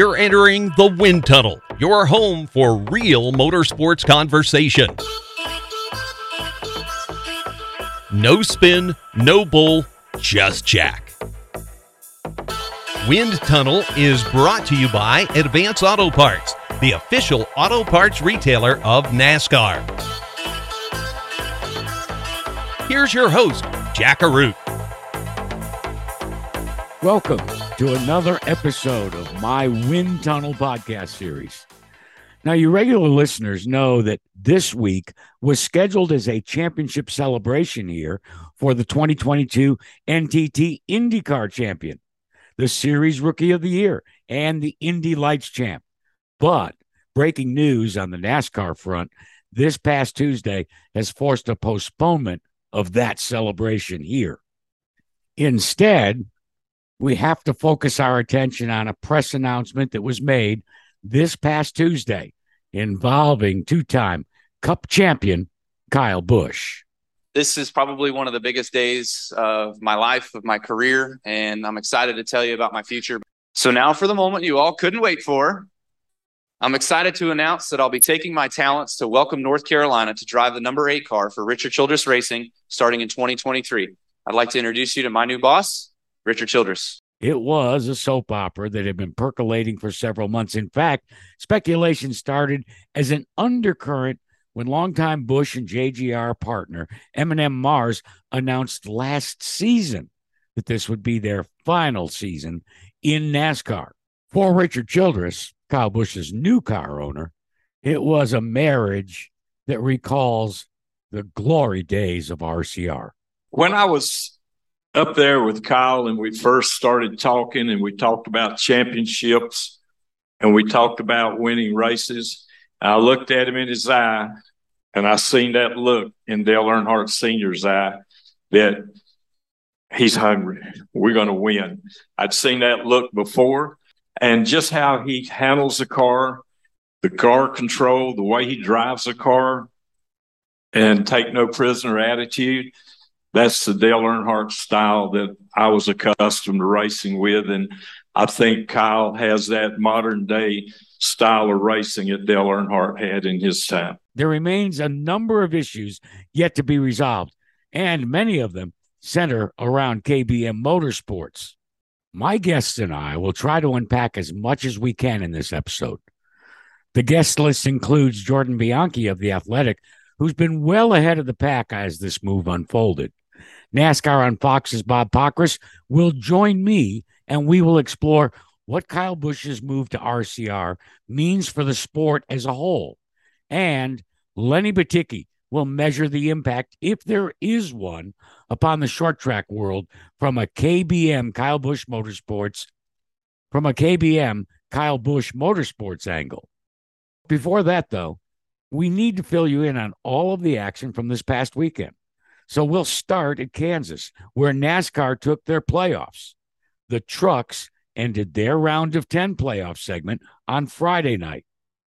You're entering the Wind Tunnel, your home for real motorsports conversation. No spin, no bull, just Jack. Wind Tunnel is brought to you by Advance Auto Parts, the official auto parts retailer of NASCAR. Here's your host, Jack Arute. Welcome to another episode of my Wind Tunnel podcast series. Now, you regular listeners know that this week was scheduled as a championship celebration year for the 2022 NTT IndyCar champion, the series rookie of the year, and the Indy Lights champ. But breaking news on the NASCAR front this past Tuesday has forced a postponement of that celebration here. Instead, we have to focus our attention on a press announcement that was made this past Tuesday involving two time Cup champion Kyle Busch. This is probably one of the biggest days of my life, of my career, and I'm excited to tell you about my future. So, now for the moment you all couldn't wait for. I'm excited to announce that I'll be taking my talents to Welcome North Carolina to drive the number eight car for Richard Childress Racing starting in 2023. I'd like to introduce you to my new boss, Richard Childress. It was a soap opera that had been percolating for several months. In fact, speculation started as an undercurrent when longtime Busch and JGR partner M&M Mars announced last season that this would be their final season in NASCAR. For Richard Childress, Kyle Busch's new car owner, it was a marriage that recalls the glory days of RCR. When I was up there with Kyle and we first started talking and we talked about championships and we talked about winning races. I looked at him in his eye and I seen that look in Dale Earnhardt Sr.'s eye that he's hungry. We're going to win. I'd seen that look before and just how he handles the car, the car control, the way he drives the car and take no prisoner attitude that's the Dale Earnhardt style that I was accustomed to racing with. And I think Kyle has that modern day style of racing that Dale Earnhardt had in his time. There remains a number of issues yet to be resolved, and many of them center around KBM Motorsports. My guests and I will try to unpack as much as we can in this episode. The guest list includes Jordan Bianchi of The Athletic, who's been well ahead of the pack as this move unfolded. NASCAR on Fox's Bob Pockrass will join me and we will explore what Kyle Busch's move to RCR means for the sport as a whole. And Lenny Batycki will measure the impact, if there is one, upon the short track world from a KBM Kyle Busch Motorsports, from a KBM Kyle Busch Motorsports angle. Before that, though, we need to fill you in on all of the action from this past weekend. So we'll start at Kansas, where NASCAR took their playoffs. The trucks ended their round of 10 playoff segment on Friday night.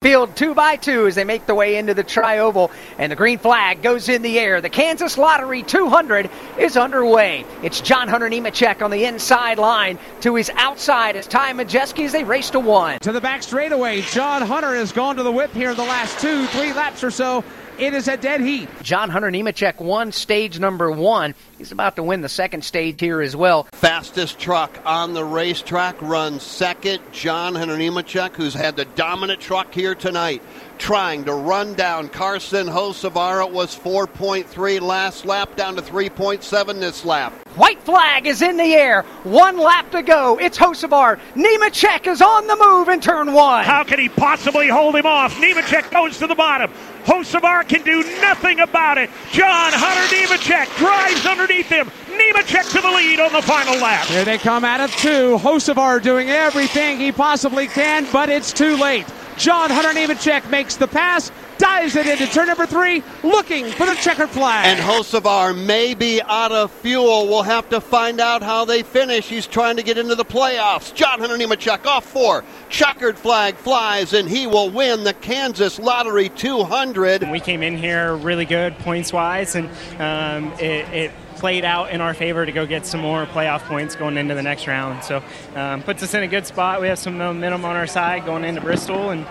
Field two by two as they make their way into the tri-oval, and the green flag goes in the air. The Kansas Lottery 200 is underway. It's John Hunter Nemechek on the inside line to his outside as Ty Majeski as they race to one. To the back straightaway, John Hunter has gone to the whip here in the last two, three laps or so. It is a dead heat. John Hunter Nemechek won stage number one. He's about to win the second stage here as well. Fastest truck on the racetrack runs second. John Hunter Nemechek, who's had the dominant truck here tonight, trying to run down Carson Hocevar. It was 4.3 last lap, down to 3.7 this lap. White flag is in the air. One lap to go. It's Hocevar. Nemechek is on the move in turn one. How can he possibly hold him off? Nemechek goes to the bottom. Hocevar can do nothing about it. John Hunter Nemechek drives underneath him. Nemechek to the lead on the final lap. Here they come out of two. Hocevar doing everything he possibly can, but it's too late. John Hunter Nemechek makes the pass, dives it into turn number three, looking for the checkered flag. And Hocevar may be out of fuel. We'll have to find out how they finish. He's trying to get into the playoffs. John Hunter Nemechek off four. Checkered flag flies, and he will win the Kansas Lottery 200. We came in here really good points wise, and um, it, it played out in our favor to go get some more playoff points going into the next round. So um, puts us in a good spot. We have some momentum on our side going into Bristol, and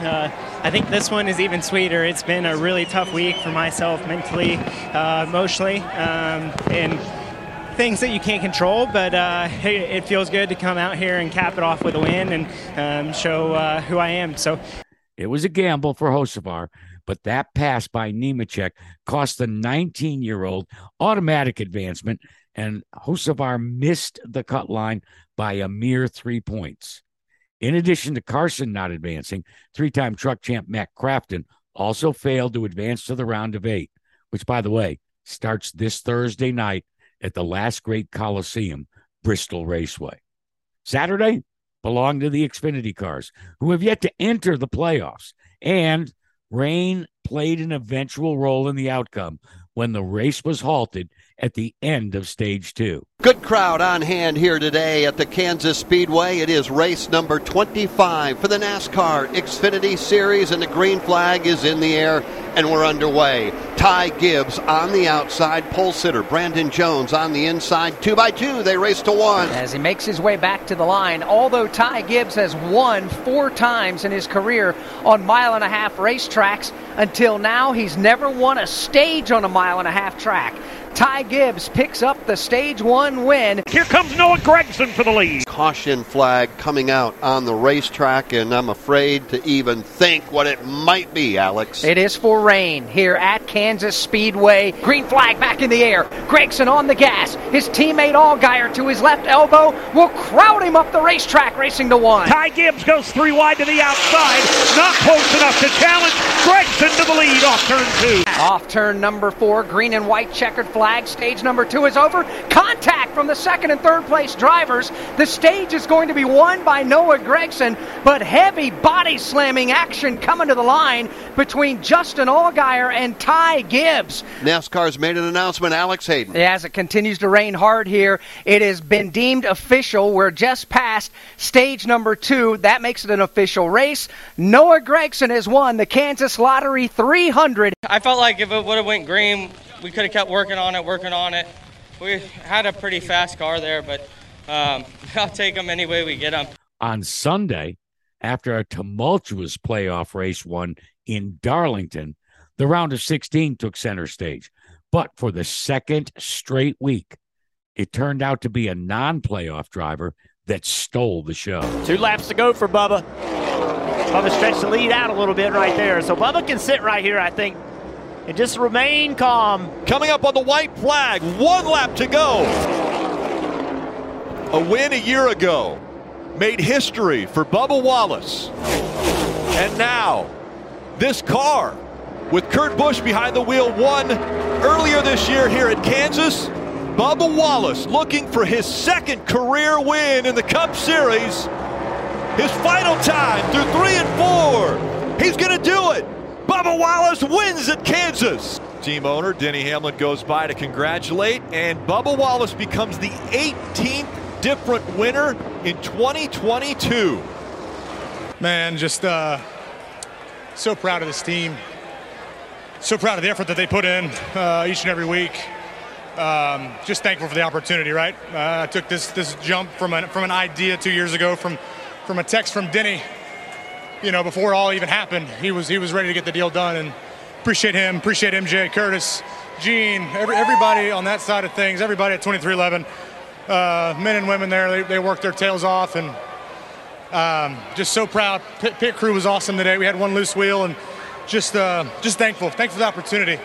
uh, I think this one is even sweeter. It's been a really tough week for myself mentally, uh, emotionally, um, and things that you can't control, but uh, it, it, feels good to come out here and cap it off with a win and um, show uh, who I am. So it was a gamble for Hocevar, but that pass by Nemechek cost the 19 year old automatic advancement, and Hocevar missed the cut line by a mere three points. In addition to Carson not advancing, three time truck champ Matt Crafton also failed to advance to the round of eight, which, by the way, starts this Thursday night at the last great Coliseum, Bristol Raceway. Saturday belonged to the Xfinity cars, who have yet to enter the playoffs. And rain played an eventual role in the outcome when the race was halted at the end of stage two. Good crowd on hand here today at the Kansas Speedway. It is race number 25 for the NASCAR Xfinity Series, and the green flag is in the air, and we're underway. Ty Gibbs on the outside, pole sitter Brandon Jones on the inside. Two by two, they race to one. As he makes his way back to the line, although Ty Gibbs has won four times in his career on mile and a half racetracks, until now he's never won a stage on a mile and a half track. Ty Gibbs picks up the stage one win. Here comes Noah Gragson for the lead. Caution flag coming out on the racetrack, and I'm afraid to even think what it might be, Alex. It is for rain here at Kansas Speedway. Green flag back in the air. Gregson on the gas. His teammate Allgaier to his left elbow will crowd him up the racetrack, racing to one. Ty Gibbs goes three wide to the outside. Not close enough to challenge. Gragson to the lead off turn two. Off turn number four, green and white checkered flag flag. Stage number two is over. Contact from the second and third place drivers. The stage is going to be won by Noah Gragson, but heavy body slamming action coming to the line between Justin Allgaier and Ty Gibbs. NASCAR's made an announcement, Alex Hayden. As it continues to rain hard here, it has been deemed official. We're just past stage number two. That makes it an official race. Noah Gragson has won the Kansas Lottery 300. I felt like if it would have went green, we could have kept working on it, working on it. We had a pretty fast car there, but um, I'll take them any way we get them. On Sunday, after a tumultuous playoff race won in Darlington, the round of 16 took center stage. But for the second straight week, it turned out to be a non playoff driver that stole the show. Two laps to go for Bubba. Bubba stretched the lead out a little bit right there. So Bubba can sit right here, I think, and just remain calm. Coming up on the white flag, one lap to go. A win a year ago made history for Bubba Wallace. And now, this car with Kurt Busch behind the wheel won earlier this year here at Kansas. Bubba Wallace looking for his second career win in the Cup Series. His final time through Bubba Wallace wins at Kansas. Team owner Denny Hamlin goes by to congratulate, and Bubba Wallace becomes the 18th different winner in 2022. Man, just uh, so proud of this team. So proud of the effort that they put in uh, each and every week. Um, just thankful for the opportunity, right? Uh, I took this this jump from an, from an idea two years ago from from a text from Denny you know, before it all even happened, he was he was ready to get the deal done. And appreciate him, appreciate MJ, Curtis, Gene, every, everybody on that side of things, everybody at 23XI, uh, men and women there, they, they worked their tails off, and um, just so proud. Pit, pit, crew was awesome today. We had one loose wheel, and just uh, just thankful, thankful for the opportunity.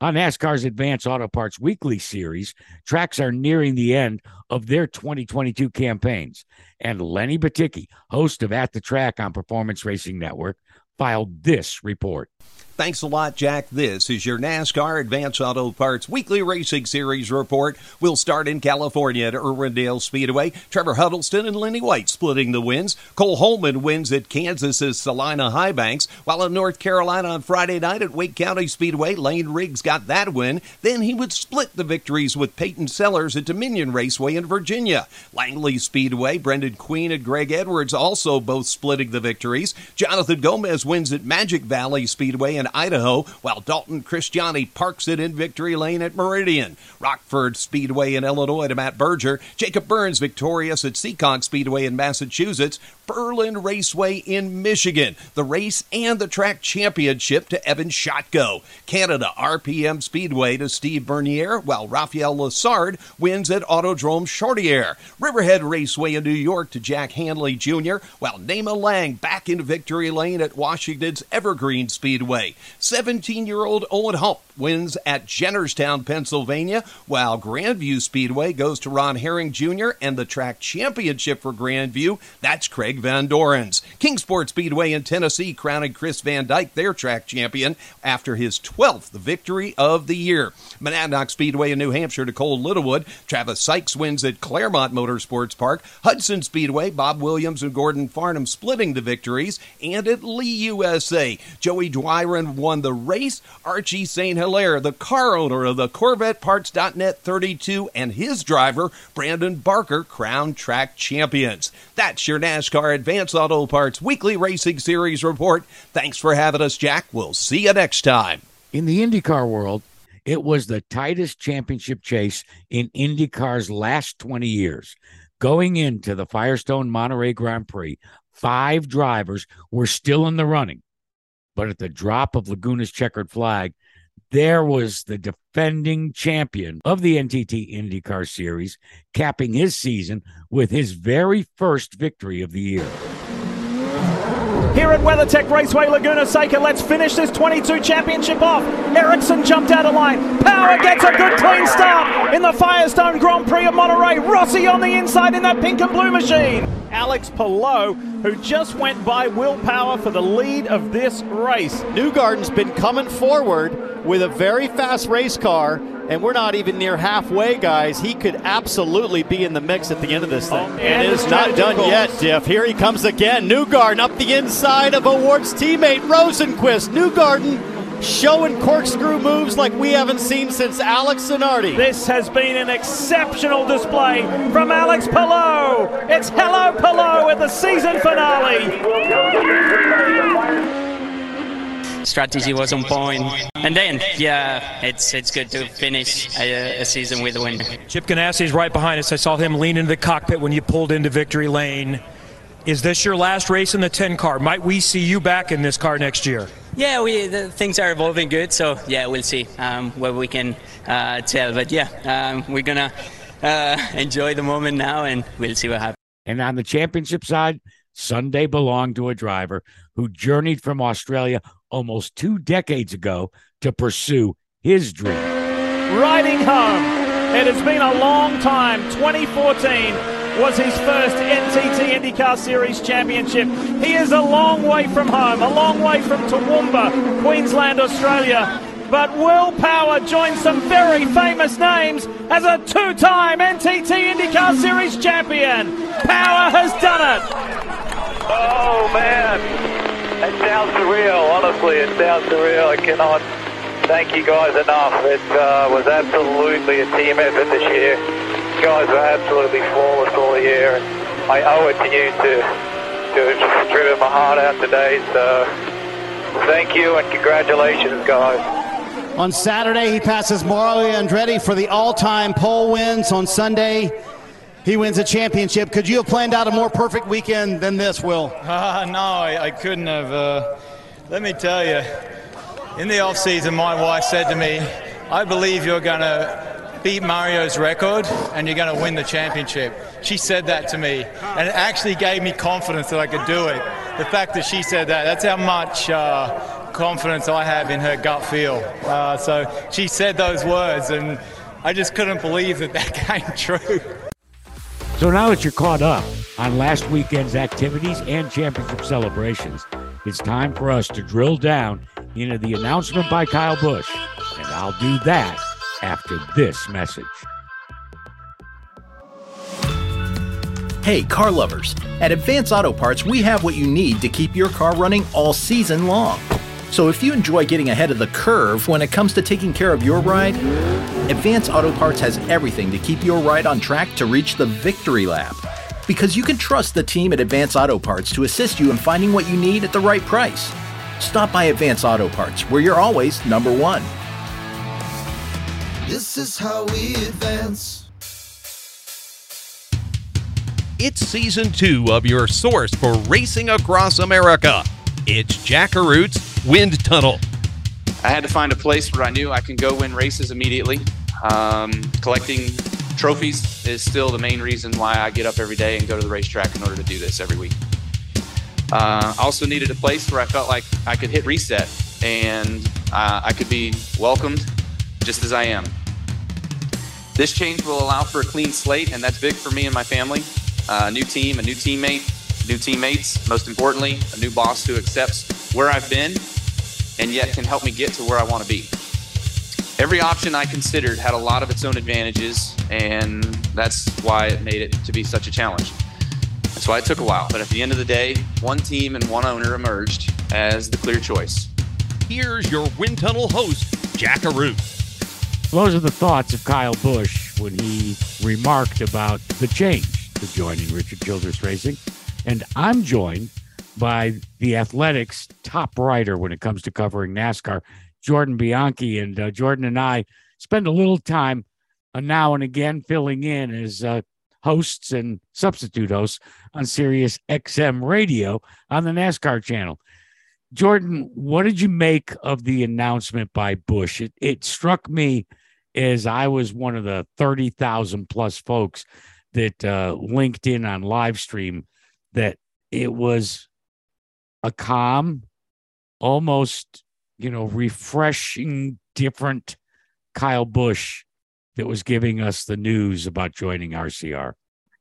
On NASCAR's Advance Auto Parts Weekly Series, tracks are nearing the end of their 2022 campaigns. And Lenny Batycki, host of At the Track on Performance Racing Network, filed this report. Thanks a lot, Jack. This is your NASCAR Advance Auto Parts Weekly Racing Series report. We'll start in California at Irwindale Speedway. Trevor Huddleston and Lenny White splitting the wins. Cole Holman wins at Kansas's Salina Highbanks, while in North Carolina on Friday night at Wake County Speedway, Lane Riggs got that win. Then he would split the victories with Peyton Sellers at Dominion Raceway in Virginia. Langley Speedway, Brendan Queen and Greg Edwards also both splitting the victories. Jonathan Gomez wins at Magic Valley Speedway in Idaho, while Dalton Christiani parks it in victory lane at Meridian. Rockford Speedway in Illinois to Matt Berger. Jacob Burns victorious at Seekonk Speedway in Massachusetts. Berlin Raceway in Michigan. The race and the track championship to Evan Shotko. Canada RPM Speedway to Steve Bernier, while Rafael Lessard wins at Autodrome Chartier. Riverhead Raceway in New York to Jack Hanley Jr., while Nema Lang back in victory lane at Washington's Evergreen Speedway. 17 year old Owen Hump wins at Jennerstown, Pennsylvania, while Grandview Speedway goes to Ron Herring Jr. and the track championship for Grandview, that's Craig Van Dorens. Kingsport Speedway in Tennessee crowning Chris Van Dyke their track champion after his 12th victory of the year. Monadnock Speedway in New Hampshire to Cole Littlewood. Travis Sykes wins at Claremont Motorsports Park. Hudson Speedway, Bob Williams and Gordon Farnham splitting the victories. And at Lee USA, Joey Won the race. Archie St. Hilaire, the car owner of the CorvetteParts.net 32, and his driver, Brandon Barker, crown track champions. That's your NASCAR Advance Auto Parts Weekly Racing Series report. Thanks for having us, Jack. We'll see you next time. In the IndyCar world, it was the tightest championship chase in IndyCar's last 20 years. Going into the Firestone Monterey Grand Prix, five drivers were still in the running. But at the drop of Laguna's checkered flag, there was the defending champion of the NTT IndyCar Series, capping his season with his very first victory of the year. Here at WeatherTech Raceway Laguna Seca, let's finish this 22 championship off. Ericsson jumped out of line. Power gets a good clean start in the Firestone Grand Prix of Monterey. Rossi on the inside in that pink and blue machine. Alex Palou, who just went by Will Power for the lead of this race. Newgarden's been coming forward with a very fast race car, and we're not even near halfway, guys. He could absolutely be in the mix at the end of this thing. Oh, and and it is not done yet, Diff. Here he comes again. Newgarden up the inside of O'Ward's teammate Rosenqvist. Newgarden showing corkscrew moves like we haven't seen since Alex Zanardi. This has been an exceptional display from Alex Palou. It's Hello Palou at the season finale. strategy was on point. And then, yeah, it's it's good to finish a, a season with a win. Chip Ganassi is right behind us. I saw him lean into the cockpit when you pulled into victory lane. Is this your last race in the 10 car? Might we see you back in this car next year? Yeah, we the, things are evolving good, so yeah, we'll see um, what we can uh, tell. But yeah, um, we're gonna uh, enjoy the moment now, and we'll see what happens. And on the championship side, Sunday belonged to a driver who journeyed from Australia almost two decades ago to pursue his dream. Riding home. It has been a long time. 2014 was his first NTT IndyCar Series championship. He is a long way from home, a long way from Toowoomba, Queensland, Australia. But Will Power joins some very famous names as a two time NTT IndyCar Series champion. Power has done it. Oh man, it sounds surreal. Honestly, it sounds surreal. I cannot thank you guys enough. It uh, was absolutely a team effort this year. You guys were absolutely flawless all year, and I owe it to you to to have just driven my heart out today. So thank you and congratulations, guys. On Saturday, he passes Mario Andretti for the all-time pole wins. On Sunday, he wins a championship. Could you have planned out a more perfect weekend than this, Will? Uh, no, I, I couldn't have. Uh, let me tell you, in the off season, my wife said to me, I believe you're going to beat Mario's record and you're going to win the championship. She said that to me, and it actually gave me confidence that I could do it. The fact that she said that, that's how much uh, confidence I have in her gut feel. Uh, so she said those words, and I just couldn't believe that that came true. So now that you're caught up on last weekend's activities and championship celebrations, it's time for us to drill down into the announcement by Kyle Busch. And I'll do that after this message. Hey, car lovers. At Advance Auto Parts, we have what you need to keep your car running all season long. So if you enjoy getting ahead of the curve when it comes to taking care of your ride, Advance Auto Parts has everything to keep your ride on track to reach the victory lap. Because you can trust the team at Advance Auto Parts to assist you in finding what you need at the right price. stop by Advance Auto Parts, where you're always number one. This is how we advance. It's season two of your source for racing across America. It's Jack Arute's Wind Tunnel. I had to find a place where I knew I can go win races immediately. Um, collecting trophies is still the main reason why I get up every day and go to the racetrack in order to do this every week. Uh, I also needed a place where I felt like I could hit reset and uh, I could be welcomed just as I am. This change will allow for a clean slate, and that's big for me and my family. Uh, a new team, a new teammate, new teammates, most importantly, a new boss who accepts where I've been and yet can help me get to where I want to be. Every option I considered had a lot of its own advantages, and that's why it made it to be such a challenge. That's why it took a while, but at the end of the day, one team and one owner emerged as the clear choice. Here's your Wind Tunnel host, Jack Arute. Those are the thoughts of Kyle Busch when he remarked about the change to joining Richard Childress Racing. And I'm joined by the Athletics top writer when it comes to covering NASCAR, Jordan Bianchi. And uh, Jordan and I spend a little time uh, now and again filling in as uh, hosts and substitute hosts on Sirius XM radio on the NASCAR channel. Jordan, what did you make of the announcement by Busch? It, it struck me as I was one of the 30,000 plus folks that uh, linked in on live stream that it was a calm, almost, you know, refreshing, different Kyle Busch that was giving us the news about joining RCR.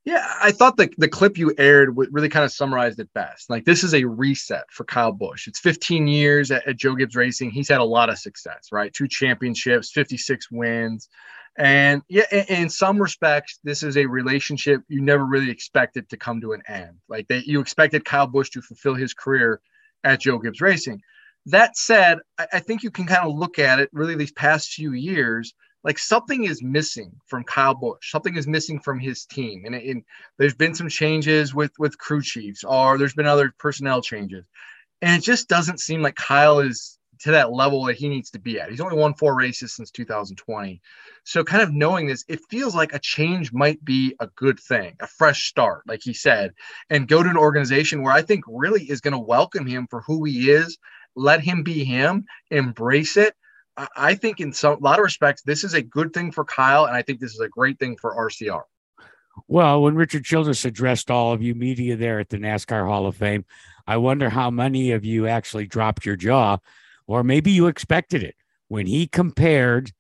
Yeah, I thought the, the clip you aired really kind of summarized it best. Like, this is a reset for Kyle Busch. It's 15 years at, at Joe Gibbs Racing. He's had a lot of success, right? Two championships, 56 wins. And yeah, in, in, some respects, this is a relationship you never really expected to come to an end. Like that, you expected Kyle Busch to fulfill his career at Joe Gibbs Racing. That said, I, I think you can kind of look at it really these past few years like something is missing from Kyle Busch. Something is missing from his team, and, and there's been some changes with with crew chiefs, or there's been other personnel changes, and it just doesn't seem like Kyle is to that level that he needs to be at. He's only won four races since 2020. So, kind of knowing this, it feels like a change might be a good thing, a fresh start, like he said, and go to an organization where I think really is going to welcome him for who he is, let him be him, embrace it, I think in some a lot of respects, this is a good thing for Kyle, and I think this is a great thing for RCR. Well, when Richard Childress addressed all of you media there at the NASCAR Hall of Fame, I wonder how many of you actually dropped your jaw, or maybe you expected it when he compared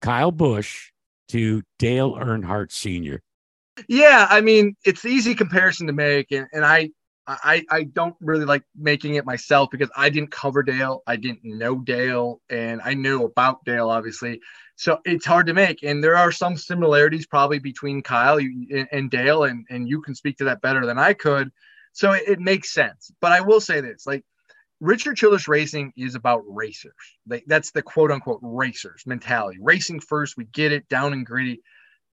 Kyle Busch to Dale Earnhardt Sr. Yeah, I mean, it's easy comparison to make, and, and I I, I don't really like making it myself because I didn't cover Dale. I didn't know Dale and I knew about Dale, obviously. So it's hard to make. And there are some similarities probably between Kyle and Dale, and, and you can speak to that better than I could. So it, it makes sense. But I will say this like, Richard Childress Racing is about racers. Like, that's the quote unquote racers mentality. Racing first, we get it down and gritty.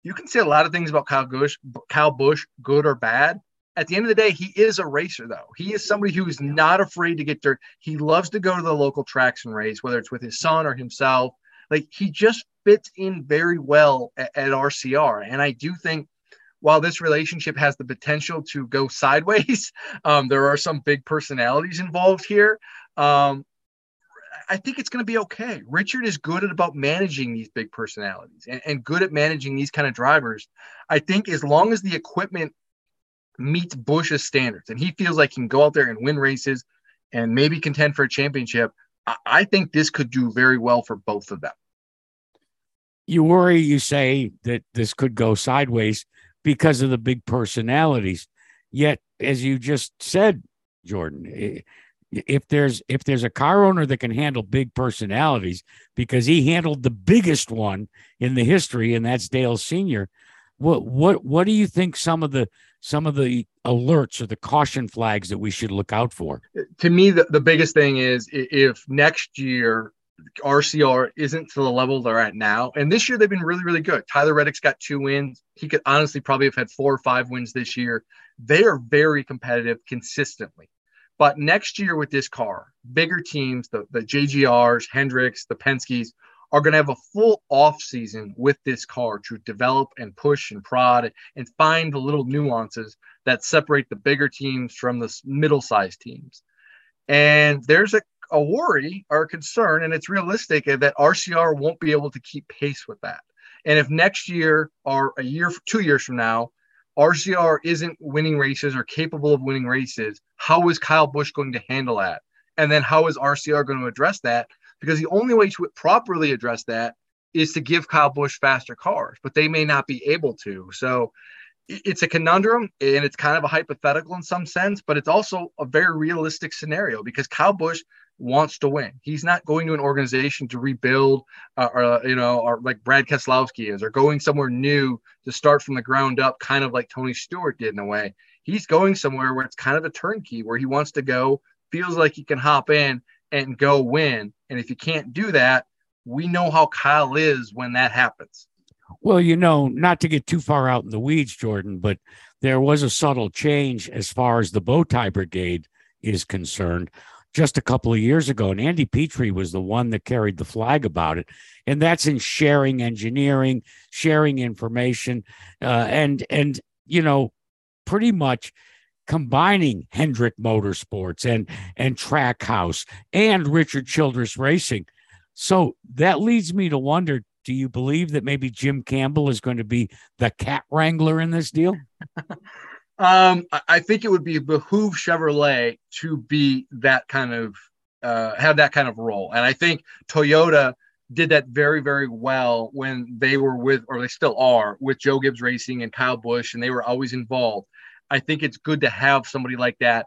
You can say a lot of things about Kyle Busch, Kyle Busch, good or bad at the end of the day, he is a racer, though. He is somebody who is not afraid to get dirt. He loves to go to the local tracks and race, whether it's with his son or himself. Like he just fits in very well at, at RCR. And I do think while this relationship has the potential to go sideways, um, there are some big personalities involved here. Um, I think it's going to be okay. Richard is good at about managing these big personalities and, and good at managing these kind of drivers. I think as long as the equipment meets Busch's standards and he feels like he can go out there and win races and maybe contend for a championship, I think this could do very well for both of them. You worry, you say that this could go sideways because of the big personalities. Yet, as you just said, Jordan, if there's if there's a car owner that can handle big personalities because he handled the biggest one in the history, and that's Dale Senior, what what what do you think some of the some of the alerts or the caution flags that we should look out for? To me, the, the biggest thing is if next year RCR isn't to the level they're at now, and this year they've been really, really good. Tyler Reddick's got two wins. He could honestly probably have had four or five wins this year. They are very competitive consistently. But next year with this car, bigger teams, the, the JGRs, Hendricks, the Penske's, are going to have a full off season with this car to develop and push and prod and find the little nuances that separate the bigger teams from the middle sized teams. And there's a, a worry or a concern, and it's realistic eh, that RCR won't be able to keep pace with that. And if next year or a year, two years from now, RCR isn't winning races or capable of winning races, how is Kyle Busch going to handle that? And then how is RCR going to address that? Because the only way to properly address that is to give Kyle Busch faster cars, but they may not be able to. So it's a conundrum and it's kind of a hypothetical in some sense, but it's also a very realistic scenario because Kyle Busch wants to win. He's not going to an organization to rebuild, uh, or you know, or like Brad Keselowski is, or going somewhere new to start from the ground up, kind of like Tony Stewart did in a way. He's going somewhere where it's kind of a turnkey, where he wants to go, feels like he can hop in and go win. And if you can't do that, we know how Kyle is when that happens. Well, you know, not to get too far out in the weeds, Jordan, but there was a subtle change as far as the bow tie brigade is concerned just a couple of years ago. And Andy Petree was the one that carried the flag about it. And that's in sharing engineering, sharing information, uh, and and you know, pretty much combining Hendrick Motorsports and and Trackhouse and Richard Childress Racing. So that leads me to wonder do you believe that maybe Jim Campbell is going to be the cat wrangler in this deal? um, I think it would be behoove Chevrolet to be that kind of uh, have that kind of role, and I think Toyota did that very very well when they were with, or they still are, with Joe Gibbs Racing and Kyle Busch, and they were always involved. I think it's good to have somebody like that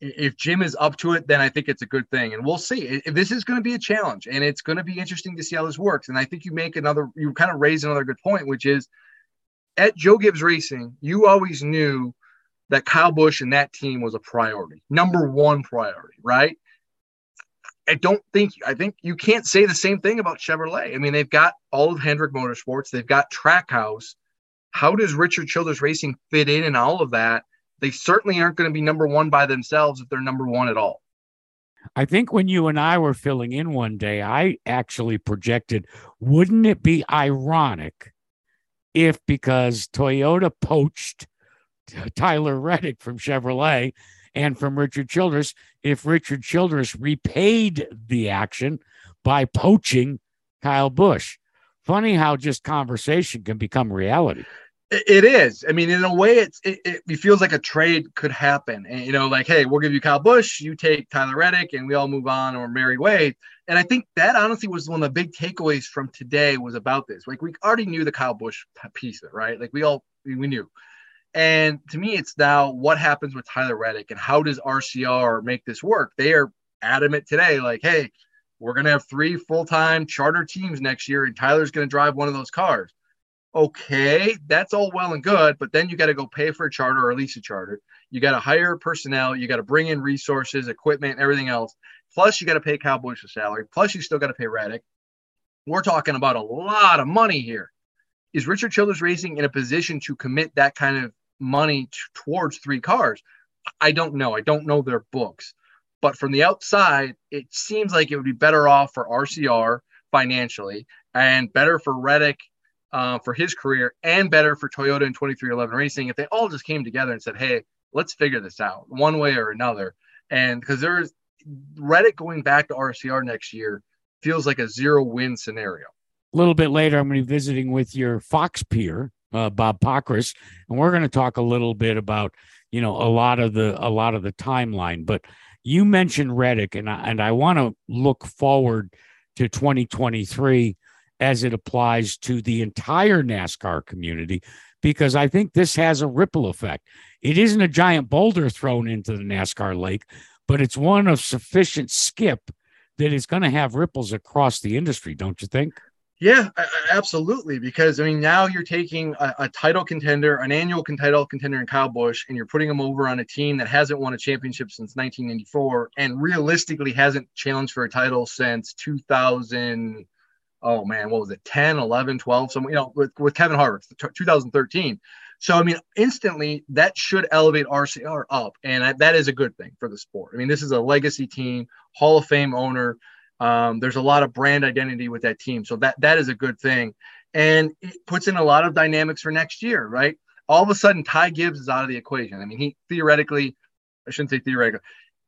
if Jim is up to it, then I think it's a good thing. And we'll see. This is going to be a challenge and it's going to be interesting to see how this works. And I think you make another, you kind of raise another good point, which is at Joe Gibbs Racing, you always knew that Kyle Busch and that team was a priority, number one priority, right? I don't think, I think you can't say the same thing about Chevrolet. I mean, they've got all of Hendrick Motorsports, they've got Trackhouse. How does Richard Childress Racing fit in and all of that? they certainly aren't going to be number one by themselves if they're number one at all. I think when you and I were filling in one day, I actually projected, wouldn't it be ironic if because Toyota poached Tyler Reddick from Chevrolet and from Richard Childress, if Richard Childress repaid the action by poaching Kyle Busch? Funny how just conversation can become reality. It is. I mean, in a way, it's it, it, feels like a trade could happen. And you know, like, hey, we'll give you Kyle Busch, you take Tyler Reddick, and we all move on, or Mary Wade. And I think that honestly was one of the big takeaways from today was about this. Like, we already knew the Kyle Busch piece of it, right? Like, we all we knew. And to me, it's now what happens with Tyler Reddick and how does RCR make this work? They are adamant today, like, hey, we're gonna have three full time charter teams next year, and Tyler's gonna drive one of those cars okay, that's all well and good, but then you got to go pay for a charter or lease a charter. You got to hire personnel, you got to bring in resources, equipment, everything else. Plus, you got to pay Cowboys a salary. Plus, you still got to pay Reddick. We're talking about a lot of money here. Is Richard Childress Racing in a position to commit that kind of money t- towards three cars? I don't know. I don't know their books. But from the outside, it seems like it would be better off for RCR financially and better for Reddick uh, for his career and better for Toyota and 23XI Racing if they all just came together and said, hey, let's figure this out one way or another. And because there's Reddick going back to RCR next year feels like a zero win scenario. A little bit later, I'm going to be visiting with your Fox peer, uh, Bob Pockrass, and we're going to talk a little bit about, you know, a lot of the a lot of the timeline. But you mentioned Reddick, and I, and I want to look forward to 2023 as it applies to the entire NASCAR community, because I think this has a ripple effect. It isn't a giant boulder thrown into the NASCAR lake, but it's one of sufficient skip that is going to have ripples across the industry, don't you think? Yeah, absolutely. Because I mean, now you're taking a, a, title contender, an annual title contender in Kyle Busch, and you're putting him over on a team that hasn't won a championship since 1994, and realistically hasn't challenged for a title since 2000 oh man, what was it, 10, 11, 12, some, you know, with, with Kevin Harvick, 2013. So, I mean, instantly that should elevate RCR up. And I, that is a good thing for the sport. I mean, this is a legacy team, Hall of Fame owner. Um, there's a lot of brand identity with that team. So that that is a good thing. And it puts in a lot of dynamics for next year, right? All of a sudden, Ty Gibbs is out of the equation. I mean, he theoretically, I shouldn't say theoretically,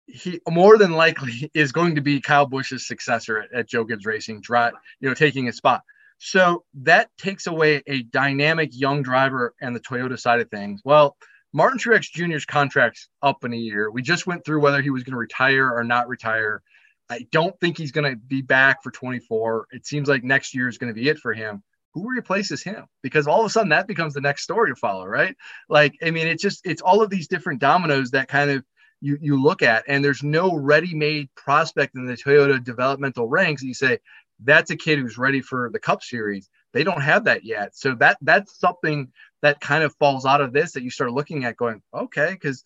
he more than likely is going to be Kyle Busch's successor at, at Joe Gibbs Racing, dry, you know, taking his spot. So that takes away a dynamic young driver and the Toyota side of things. Well, Martin Truex Jr.'s contract's up in a year. We just went through whether he was going to retire or not retire. I don't think he's going to be back for 24. It seems like next year is going to be it for him. Who replaces him? Because all of a sudden that becomes the next story to follow, right? Like, I mean, it's just it's all of these different dominoes that kind of you you look at, and there's no ready-made prospect in the Toyota developmental ranks. and You say that's a kid who's ready for the Cup Series. They don't have that yet, so that that's something that kind of falls out of this that you start looking at, going, okay, because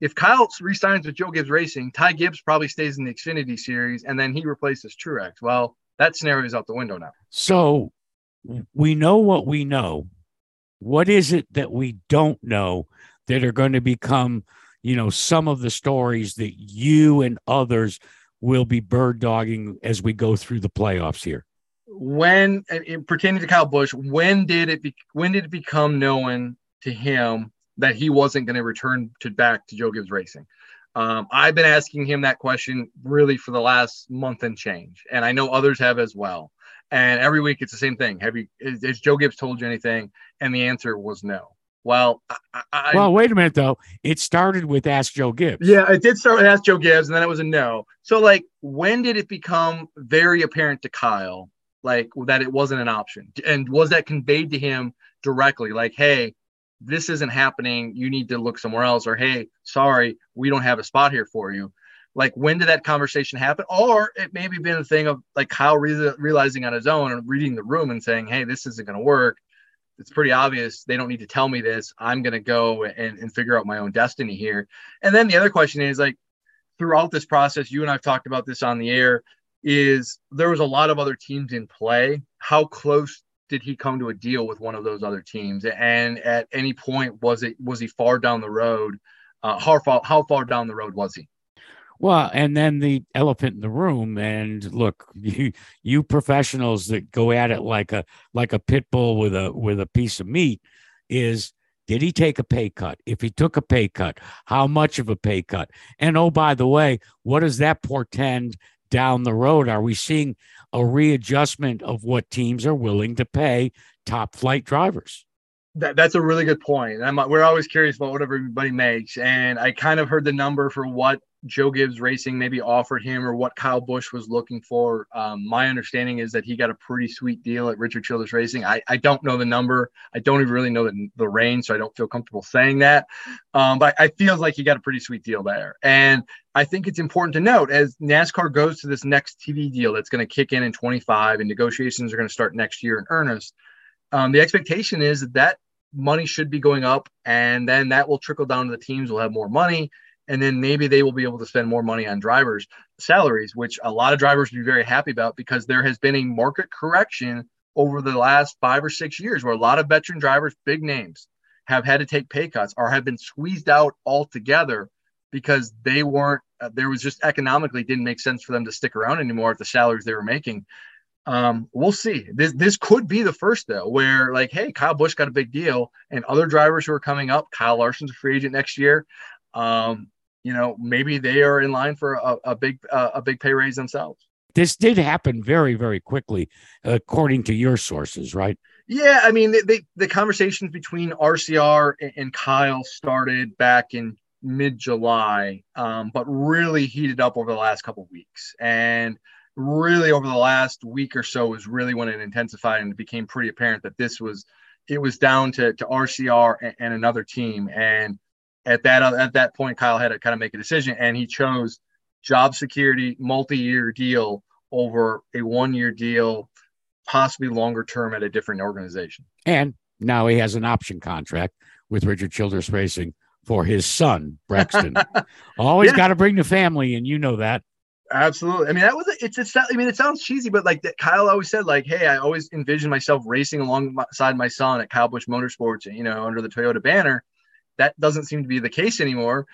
if Kyle resigns with Joe Gibbs Racing, Ty Gibbs probably stays in the Xfinity Series, and then he replaces Truex. Well, that scenario is out the window now. So we know what we know. What is it that we don't know that are going to become, you know, some of the stories that you and others will be bird dogging as we go through the playoffs here? When pertaining to Kyle Busch, when did it be, when did it become known to him that he wasn't going to return to back to Joe Gibbs Racing? Um, I've been asking him that question really for the last month and change, and I know others have as well. And every week it's the same thing. Have you, has Joe Gibbs told you anything? And the answer was no. Well, I, I, well, wait a minute though. It started with Ask Joe Gibbs. Yeah, it did start with Ask Joe Gibbs, and then it was a no. So, like, when did it become very apparent to Kyle, like that it wasn't an option? And was that conveyed to him directly, like, hey, this isn't happening. You need to look somewhere else, or hey, sorry, we don't have a spot here for you. Like, when did that conversation happen? Or it maybe been a thing of like Kyle re- realizing on his own and reading the room and saying, hey, this isn't going to work it's pretty obvious they don't need to tell me this. I'm going to go and, and figure out my own destiny here. And then the other question is like, throughout this process, you and I've talked about this on the air, is there was a lot of other teams in play. How close did he come to a deal with one of those other teams? And at any point, was it was he far down the road? Uh, how far how far down the road was he? Well, and then the elephant in the room, and look, you you professionals that go at it like a like a pit bull with a with a piece of meat is did he take a pay cut? If he took a pay cut, how much of a pay cut? And oh, by the way, what does that portend down the road? Are we seeing a readjustment of what teams are willing to pay top flight drivers? That, that's a really good point. I'm, we're always curious about what everybody makes, and I kind of heard the number for what Joe Gibbs Racing maybe offered him or what Kyle Busch was looking for. Um, my understanding is that he got a pretty sweet deal at Richard Childress Racing. I, I don't know the number. I don't even really know the, the range, so I don't feel comfortable saying that. Um, but I feel like he got a pretty sweet deal there. And I think it's important to note as NASCAR goes to this next TV deal that's going to kick in in 25 and negotiations are going to start next year in earnest. Um, the expectation is that that money should be going up and then that will trickle down to the teams will have more money and then maybe they will be able to spend more money on drivers salaries which a lot of drivers would be very happy about because there has been a market correction over the last five or six years where a lot of veteran drivers big names have had to take pay cuts or have been squeezed out altogether because they weren't uh, there was just economically didn't make sense for them to stick around anymore at the salaries they were making um, we'll see. This this could be the first though, where like, hey, Kyle Busch got a big deal, and other drivers who are coming up, Kyle Larson's a free agent next year. Um, you know, maybe they are in line for a, a big uh, a big pay raise themselves. This did happen very very quickly, according to your sources, right? Yeah, I mean, they, they, the conversations between RCR and, and Kyle started back in mid July, um, but really heated up over the last couple weeks, and really over the last week or so was really when it intensified and it became pretty apparent that this was it was down to, to RCR and, and another team, and at that uh, at that point, Kyle had to kind of make a decision, and he chose job security, multi-year deal over a one-year deal, possibly longer term at a different organization. And now he has an option contract with Richard Childress Racing for his son Brexton. Always yeah. got to bring the family, and you know that. Absolutely. I mean, that was it's it's. I mean, it sounds cheesy, but like that, Kyle always said, like, hey, I always envisioned myself racing alongside my son at Kyle Busch Motorsports, you know, under the Toyota banner. That doesn't seem to be the case anymore.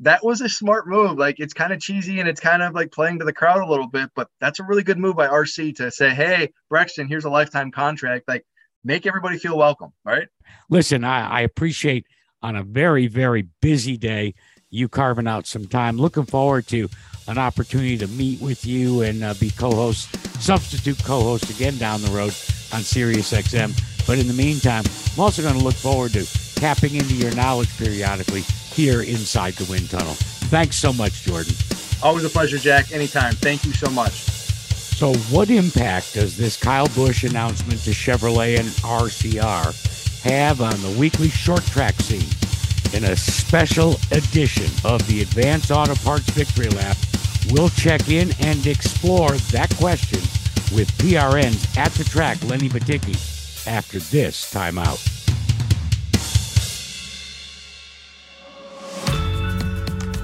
That was a smart move. Like, it's kind of cheesy and it's kind of like playing to the crowd a little bit, but that's a really good move by RC to say, hey, Brexton, here's a lifetime contract. Like, make everybody feel welcome, right? Listen, I, I appreciate on a very very busy day you carving out some time. Looking forward to an opportunity to meet with you and uh, be co-host, substitute co-host again down the road on Sirius XM. But in the meantime, I'm also going to look forward to tapping into your knowledge periodically here inside the wind tunnel. Thanks so much, Jordan. Always a pleasure, Jack. Anytime. Thank you so much. So, what impact does this Kyle Busch announcement to Chevrolet and RCR have on the weekly short track scene? In a special edition of the Advance Auto Parts Victory Lap, we'll check in and explore that question with PRN's at the track Lenny Batycki after this timeout.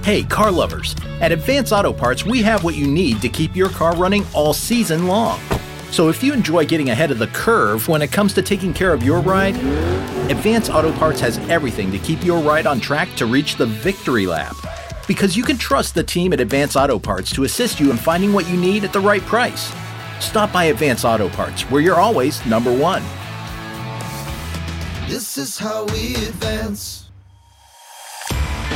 Hey, car lovers! At Advance Auto Parts, we have what you need to keep your car running all season long. So if you enjoy getting ahead of the curve when it comes to taking care of your ride, Advance Auto Parts has everything to keep your ride on track to reach the victory lap. Because you can trust the team at Advance Auto Parts to assist you in finding what you need at the right price. Stop by Advance Auto Parts, where you're always number one. This is how we advance.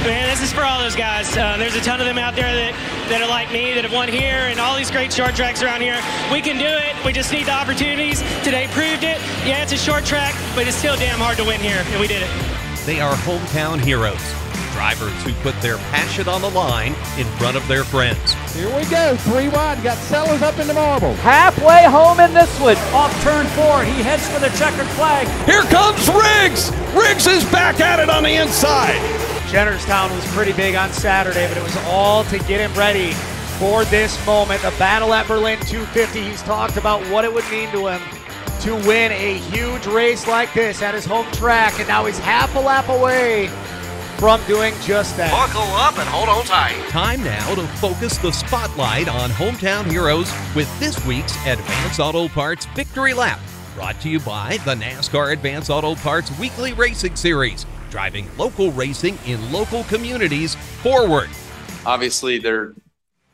Man, this is for all those guys. Uh, there's a ton of them out there that, that are like me, that have won here, and all these great short tracks around here. We can do it. We just need the opportunities. Today proved it. Yeah, it's a short track, but it's still damn hard to win here, and we did it. They are hometown heroes, drivers who put their passion on the line in front of their friends. Here we go. Three wide. Got Sellers up in the marble. Halfway home in this one. Off turn four, he heads for the checkered flag. Here comes Riggs. Riggs is back at it on the inside. Jennerstown was pretty big on Saturday, but it was all to get him ready for this moment. The battle at Berlin 250. He's talked about what it would mean to him to win a huge race like this at his home track, and now he's half a lap away from doing just that. Buckle up and hold on tight. Time now to focus the spotlight on hometown heroes with this week's Advance Auto Parts Victory Lap. Brought to you by the NASCAR Advance Auto Parts Weekly Racing Series, driving local racing in local communities forward. Obviously, there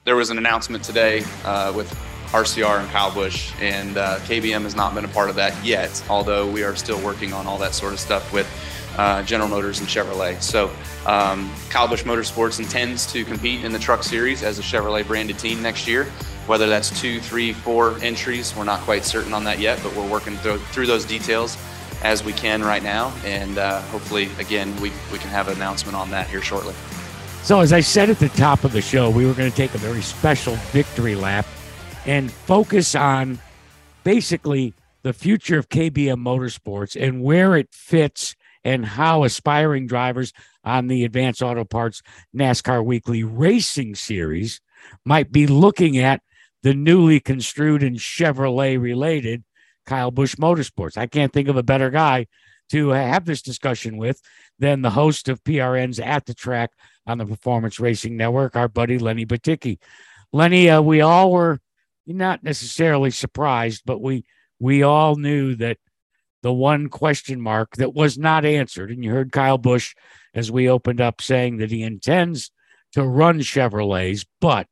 there was an announcement today uh, with RCR and Kyle Busch, and uh, KBM has not been a part of that yet. Although we are still working on all that sort of stuff with uh, General Motors and Chevrolet. So um, Kyle Busch Motorsports intends to compete in the Truck Series as a Chevrolet branded team next year. Whether that's two, three, four entries, we're not quite certain on that yet, but we're working through, through those details as we can right now. And uh, hopefully, again, we, we can have an announcement on that here shortly. So, as I said at the top of the show, we were going to take a very special victory lap and focus on basically the future of KBM Motorsports and where it fits and how aspiring drivers on the Advance Auto Parts NASCAR Weekly Racing Series might be looking at the newly construed and Chevrolet related Kyle Busch Motorsports. I can't think of a better guy to have this discussion with than the host of PRN's At the Track on the Performance Racing Network, our buddy Lenny Batycki. Lenny, uh, we all were not necessarily surprised, but we we all knew that the one question mark that was not answered, and you heard Kyle Busch as we opened up saying that he intends to run Chevrolets, but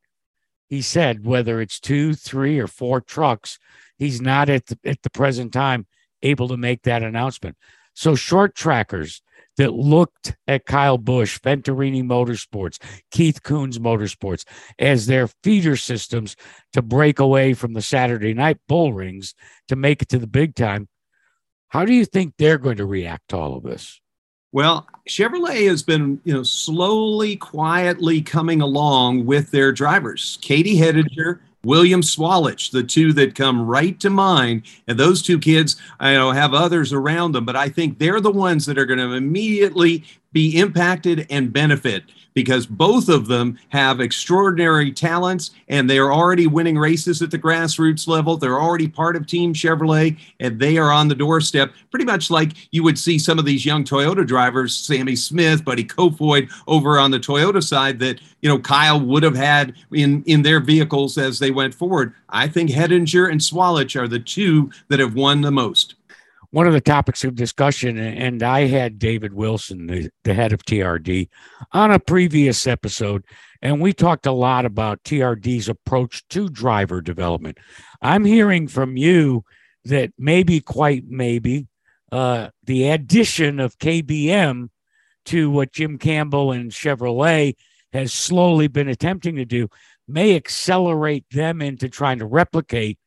he said whether it's two, three, or four trucks, he's not at the, at the present time able to make that announcement. So short trackers that looked at Kyle Busch, Venturini Motorsports, Keith Kunz Motorsports as their feeder systems to break away from the Saturday night bull rings to make it to the big time. How do you think they're going to react to all of this? Well, Chevrolet has been, you know, slowly, quietly coming along with their drivers. Katie Hettinger, William Sawalich, the two that come right to mind. And those two kids, I know, have others around them, but I think they're the ones that are going to immediately be impacted and benefit because both of them have extraordinary talents and they are already winning races at the grassroots level. They're already part of Team Chevrolet and they are on the doorstep, pretty much like you would see some of these young Toyota drivers, Sammy Smith, Buddy Kofoid over on the Toyota side that, you know, Kyle would have had in, in their vehicles as they went forward. I think Hettinger and Sawalich are the two that have won the most one of the topics of discussion, and I had David Wilson, the, the head of TRD, on a previous episode, and we talked a lot about TRD's approach to driver development. I'm hearing from you that maybe, quite maybe, uh, the addition of KBM to what Jim Campbell and Chevrolet has slowly been attempting to do may accelerate them into trying to replicate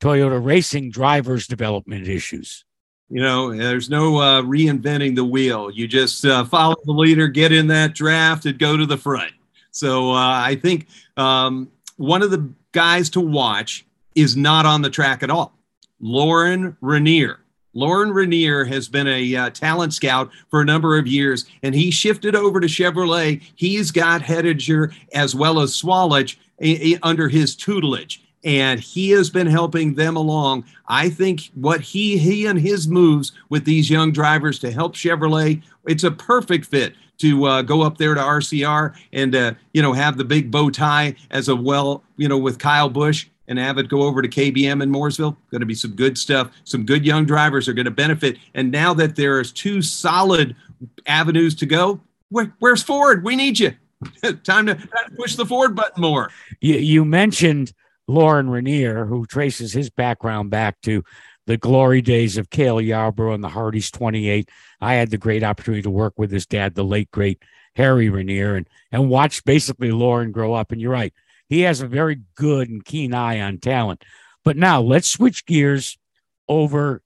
Toyota racing drivers' development issues. You know, there's no uh, reinventing the wheel. You just uh, follow the leader, get in that draft, and go to the front. So uh, I think um, one of the guys to watch is not on the track at all. Lorin Ranier. Lorin Ranier has been a uh, talent scout for a number of years, and he shifted over to Chevrolet. He's got Hettinger as well as Sawalich a, a, under his tutelage and he has been helping them along. I think what he he and his moves with these young drivers to help Chevrolet, it's a perfect fit to uh, go up there to RCR and uh, you know have the big bow tie as a well, you know, with Kyle Busch and have it go over to KBM in Mooresville. Going to be some good stuff. Some good young drivers are going to benefit. And now that there's two solid avenues to go, where, where's Ford? We need you. Time to push the Ford button more. You, you mentioned Lorin Ranier, who traces his background back to the glory days of Cale Yarborough and the Hardee's 28. I had the great opportunity to work with his dad, the late great Harry Ranier, and and watch basically Lauren grow up. And you're right, he has a very good and keen eye on talent. But now let's switch gears over.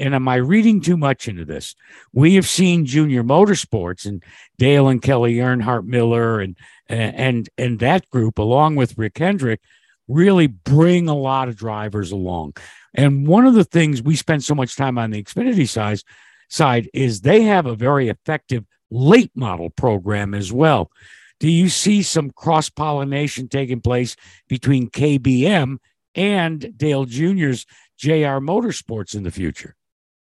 And am I reading too much into this? We have seen junior motorsports and Dale and Kelly Earnhardt Miller and and and that group, along with Rick Hendrick, really bring a lot of drivers along. And one of the things we spend so much time on the Xfinity side, side is they have a very effective late model program as well. Do you see some cross pollination taking place between KBM and Dale Jr.'s JR Motorsports in the future?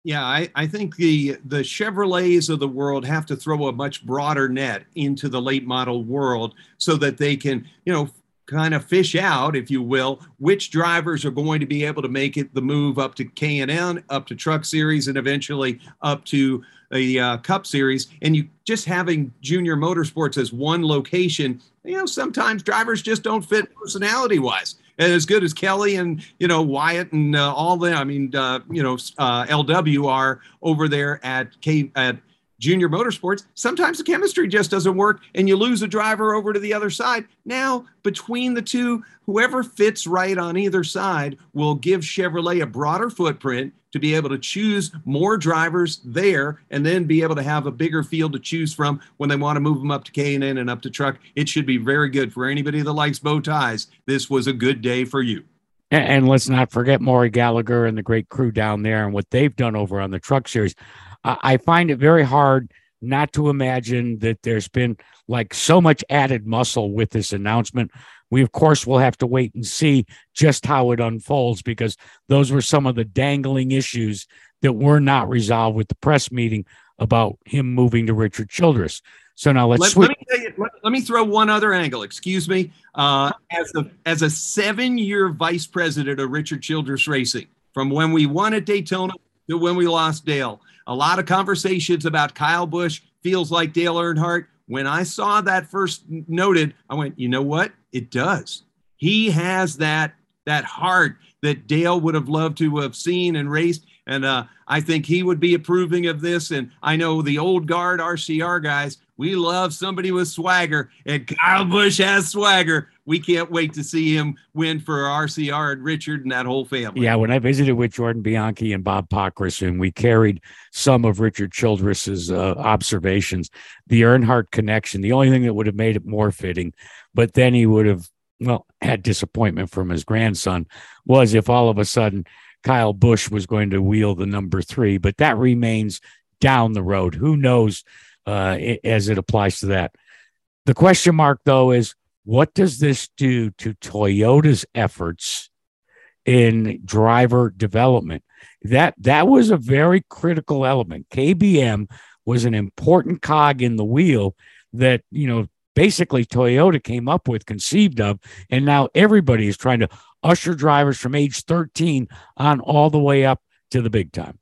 Yeah, I, I think the the Chevrolets of the world have to throw a much broader net into the late model world so that they can, you know, kind of fish out, if you will, which drivers are going to be able to make it the move up to K&N, up to Truck Series, and eventually up to a uh, Cup Series. And you just having Junior Motorsports as one location, you know, sometimes drivers just don't fit personality wise. And as good as Kelly and you know Wyatt and uh, all them, I mean, uh, you know, uh, LW are over there at K at junior motorsports, sometimes the chemistry just doesn't work and you lose a driver over to the other side. Now, between the two, whoever fits right on either side will give Chevrolet a broader footprint to be able to choose more drivers there and then be able to have a bigger field to choose from when they want to move them up to K&N and up to truck. It should be very good for anybody that likes bow ties. This was a good day for you. And, and let's not forget Maury Gallagher and the great crew down there and what they've done over on the truck series. I find it very hard not to imagine that there's been like so much added muscle with this announcement. We, of course, will have to wait and see just how it unfolds because those were some of the dangling issues that were not resolved with the press meeting about him moving to Richard Childress. So now let's let, let, me, you, let, let me, throw one other angle. Excuse me. Uh, as a as a seven year vice president of Richard Childress Racing, from when we won at Daytona to when we lost Dale, a lot of conversations about Kyle Busch feels like Dale Earnhardt. When I saw that first noted, I went, you know what? It does. He has that that heart that Dale would have loved to have seen and raced. And uh, I think he would be approving of this. And I know the old guard RCR guys, we love somebody with swagger, and Kyle Busch has swagger. We can't wait to see him win for RCR and Richard and that whole family. Yeah, when I visited with Jordan Bianchi and Bob Pockrass, and we carried some of Richard Childress's uh, observations, the Earnhardt connection, the only thing that would have made it more fitting, but then he would have, well, had disappointment from his grandson, was if all of a sudden Kyle Busch was going to wheel the number three, but that remains down the road. Who knows uh, as it applies to that. The question mark, though, is what does this do to Toyota's efforts in driver development? That that was a very critical element. KBM was an important cog in the wheel that you know basically Toyota came up with, conceived of, and now everybody is trying to usher drivers from age 13 on all the way up to the big time.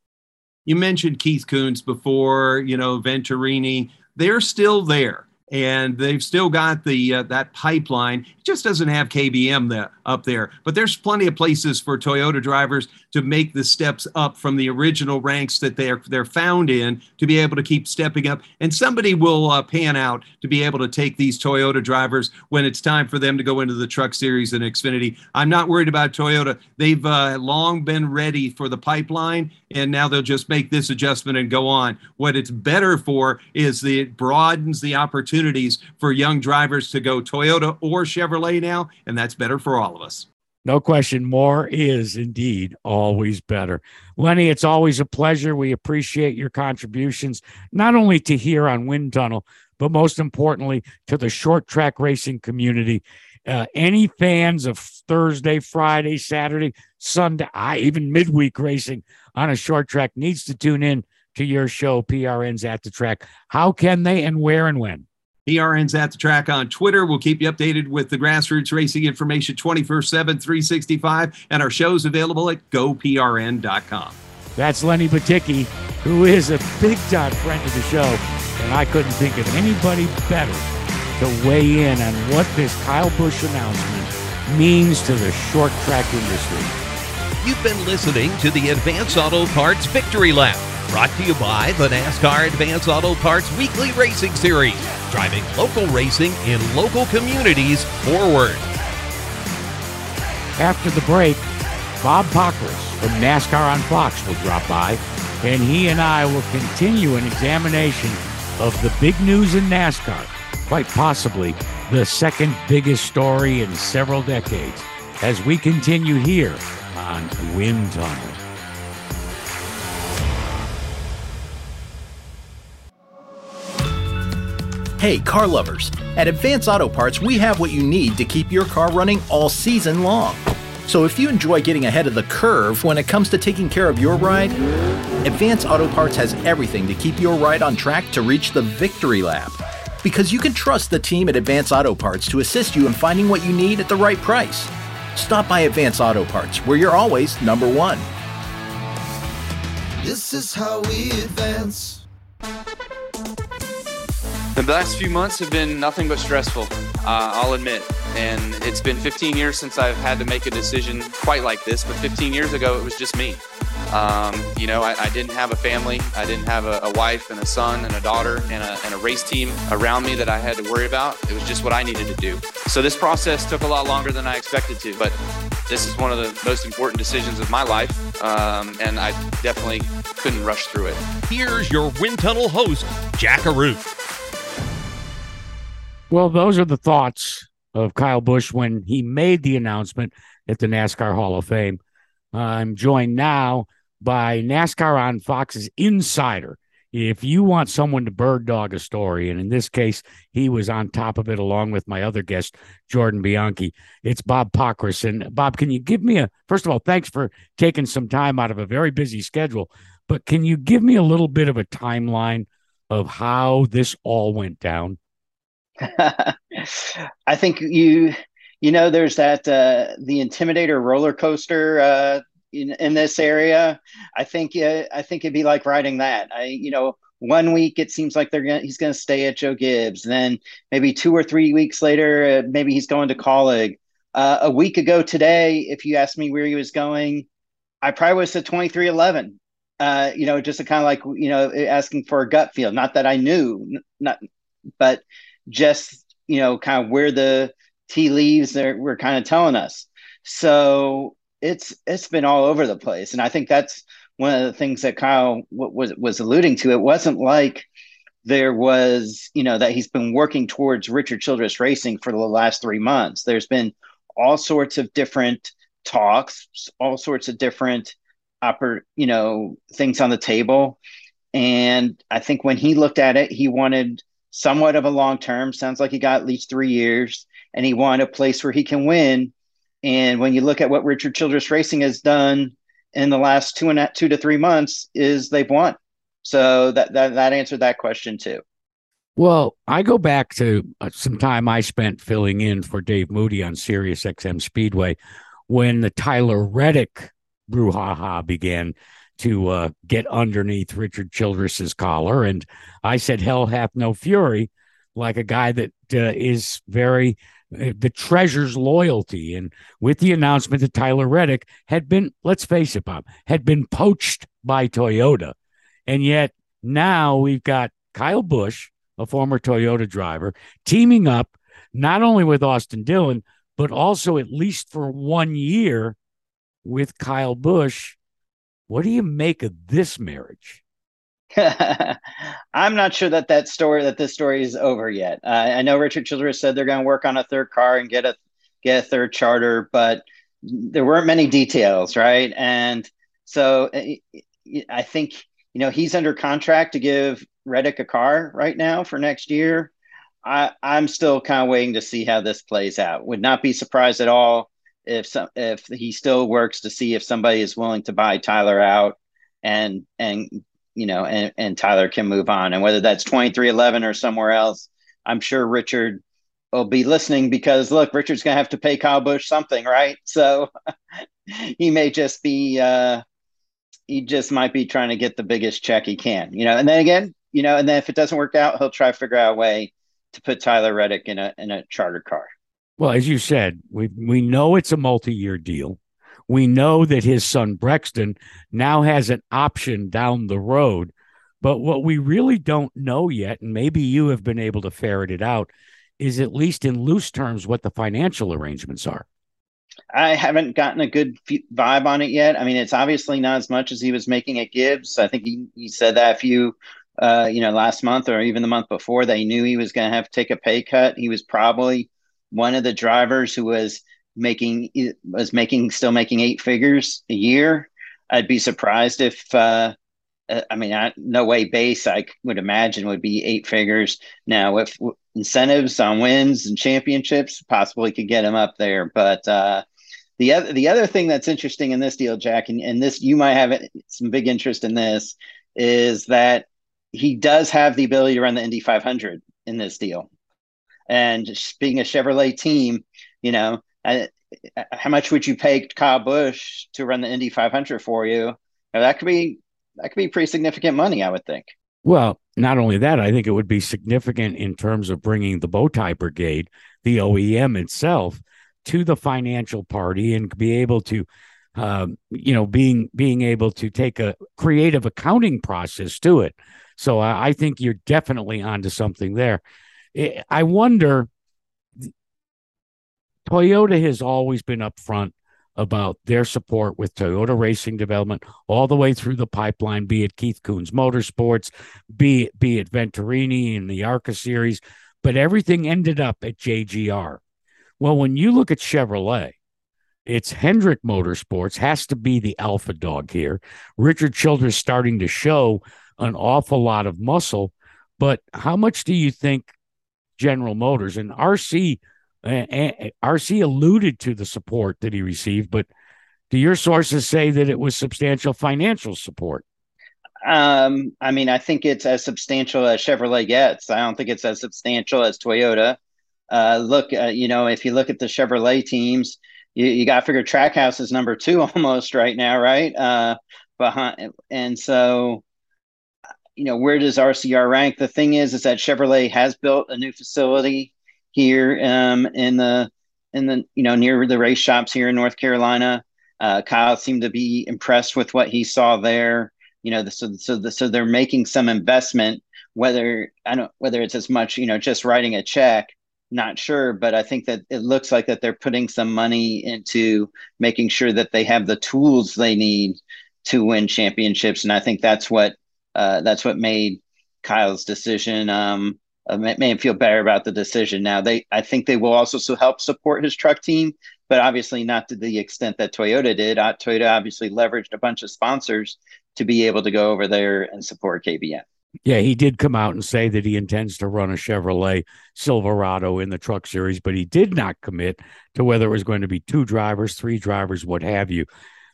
You mentioned Keith Kunz before, you know, Venturini. They're still there and they've still got the uh, that pipeline. It just doesn't have KBM the, up there, but there's plenty of places for Toyota drivers to make the steps up from the original ranks that they're they're found in to be able to keep stepping up. And somebody will uh, pan out to be able to take these Toyota drivers when it's time for them to go into the Truck Series and Xfinity. I'm not worried about Toyota. They've uh, long been ready for the pipeline, and now they'll just make this adjustment and go on. What it's better for is that it broadens the opportunities for young drivers to go Toyota or Chevrolet now, and that's better for all of us. No question, more is indeed always better. Lenny, it's always a pleasure. We appreciate your contributions, not only to here on Wind Tunnel, but most importantly to the short track racing community. Uh, any fans of Thursday, Friday, Saturday, Sunday, I, even midweek racing on a short track needs to tune in to your show, PRN's at the track. How can they and where and when? PRN's at the track on Twitter. We'll keep you updated with the grassroots racing information 24 7, 365, and our show's available at goprn.com. That's Lenny Batycki, who is a big time friend of the show, and I couldn't think of anybody better to weigh in on what this Kyle Busch announcement means to the short track industry. You've been listening to the Advance Auto Parts Victory Lap, brought to you by the NASCAR Advance Auto Parts Weekly Racing Series driving local racing in local communities forward. After the break, Bob Pockrass from NASCAR on Fox will drop by, and he and I will continue an examination of the big news in NASCAR, quite possibly the second biggest story in several decades, as we continue here on Wind Tunnel. Hey, car lovers! At Advance Auto Parts, we have what you need to keep your car running all season long. So if you enjoy getting ahead of the curve when it comes to taking care of your ride, Advance Auto Parts has everything to keep your ride on track to reach the victory lap. Because you can trust the team at Advance Auto Parts to assist you in finding what you need at the right price. Stop by Advance Auto Parts, where you're always number one. This is how we advance. The last few months have been nothing but stressful, uh, I'll admit. And it's been 15 years since I've had to make a decision quite like this, but 15 years ago, it was just me. Um, you know, I, I, didn't have a family. I didn't have a, a, wife and a son and a daughter and a, and a race team around me that I had to worry about. It was just what I needed to do. So this process took a lot longer than I expected to, but this is one of the most important decisions of my life, um, and I definitely couldn't rush through it. Here's your Wind Tunnel host, Jack Arute. Well, those are the thoughts of Kyle Busch when he made the announcement at the NASCAR Hall of Fame. I'm joined now by NASCAR on Fox's insider. If you want someone to bird dog a story, and in this case, he was on top of it along with my other guest, Jordan Bianchi, it's Bob Pockrass. And Bob, can you give me a first of all, thanks for taking some time out of a very busy schedule, but can you give me a little bit of a timeline of how this all went down? I think you you know there's that uh, the Intimidator roller coaster uh, in in this area. I think uh, I think it'd be like riding that. I you know one week it seems like they're gonna he's gonna stay at Joe Gibbs. Then maybe two or three weeks later, uh, maybe he's going to Kaulig. Uh, a week ago today, if you asked me where he was going, I probably was at twenty three eleven. Uh, you know, just kind of like you know asking for a gut feel. Not that I knew, not but just you know kind of where the tea leaves are, were kind of telling us. So it's it's been all over the place, and I think that's one of the things that Kyle was was alluding to. It wasn't like there was you know that he's been working towards Richard Childress Racing for the last three months. There's been all sorts of different talks, all sorts of different oper- you know things on the table And I think when he looked at it, he wanted somewhat of a long term. Sounds like he got at least three years, and he wanted a place where he can win. And when you look at what Richard Childress Racing has done in the last two and two to three months, is they've won. So that that that answered that question too. Well, I go back to uh, some time I spent filling in for Dave Moody on Sirius XM Speedway when the Tyler Reddick brouhaha began to uh, get underneath Richard Childress's collar. And I said, Hell hath no fury, like a guy that uh, is very, Eh, the treasures loyalty. And with the announcement that Tyler Reddick had been, let's face it, Bob, had been poached by Toyota. And yet now we've got Kyle Busch, a former Toyota driver, teaming up not only with Austin Dillon, but also at least for one year with Kyle Busch what do you make of this marriage? I'm not sure that that story that this story is over yet. Uh, I know Richard Childress said they're going to work on a third car and get a get a third charter, but there weren't many details, right? And so uh, I think you know he's under contract to give Reddick a car right now for next year. I, I'm still kind of waiting to see how this plays out. Would not be surprised at all if some if he still works to see if somebody is willing to buy Tyler out and and you know and, and Tyler can move on. And whether that's 23XI or somewhere else I'm sure Richard will be listening because look Richard's going to have to pay Kyle Busch something right? So he may just be uh he just might be trying to get the biggest check he can you know? And then again you know and then if it doesn't work out he'll try to figure out a way to put Tyler Reddick in a in a charter car. Well, as you said, we we know it's a multi-year deal. We know that his son Brexton now has an option down the road. But what we really don't know yet, and maybe you have been able to ferret it out, is at least in loose terms what the financial arrangements are. I haven't gotten a good vibe on it yet. I mean, it's obviously not as much as he was making at Gibbs. I think he, he said that a few, uh, you know, last month or even the month before that he knew he was going to have to take a pay cut. He was probably one of the drivers who was making was making still making eight figures a year. I'd be surprised if uh, uh I mean I, no way base I would imagine would be eight figures. Now if incentives on wins and championships possibly could get him up there, but uh, the other the other thing that's interesting in this deal, Jack, and, and this you might have some big interest in this, is that he does have the ability to run the Indy 500 in this deal. And being a Chevrolet team, you know, I, how much would you pay Kyle Busch to run the Indy 500 for you? Now, that could be that could be pretty significant money, I would think. Well, not only that, I think it would be significant in terms of bringing the Bowtie Brigade, the OEM itself, to the financial party and be able to, um, you know, being being able to take a creative accounting process to it. So I, I think you're definitely onto something there. I wonder. Toyota has always been upfront about their support with Toyota Racing Development all the way through the pipeline, be it Keith Kunz Motorsports, be it, be it Venturini in the ARCA series, but everything ended up at JGR. Well, when you look at Chevrolet, it's Hendrick Motorsports has to be the alpha dog here. Richard Childress starting to show an awful lot of muscle, but how much do you think General Motors. And RC uh, RC alluded to the support that he received, but do your sources say that it was substantial financial support? Um, I mean, I think it's as substantial as Chevrolet gets. I don't think it's as substantial as Toyota. Uh, look, uh, you know, if you look at the Chevrolet teams, you, you got to figure Trackhouse is number two almost right now, right? Uh, behind, and so you know, where does RCR rank? The thing is, is that Chevrolet has built a new facility here um, in the in the you know near the race shops here in North Carolina. Uh, Kyle seemed to be impressed with what he saw there. You know, the, so so the, so they're making some investment. Whether I don't whether it's as much you know just writing a check, not sure, but I think that it looks like that they're putting some money into making sure that they have the tools they need to win championships, and I think that's what uh, that's what made Kyle's decision um, uh, made him feel better about the decision. Now they, I think they will also help support his truck team, but obviously not to the extent that Toyota did. Uh, Toyota obviously leveraged a bunch of sponsors to be able to go over there and support KBM. Yeah, he did come out and say that he intends to run a Chevrolet Silverado in the truck series, but he did not commit to whether it was going to be two drivers, three drivers, what have you.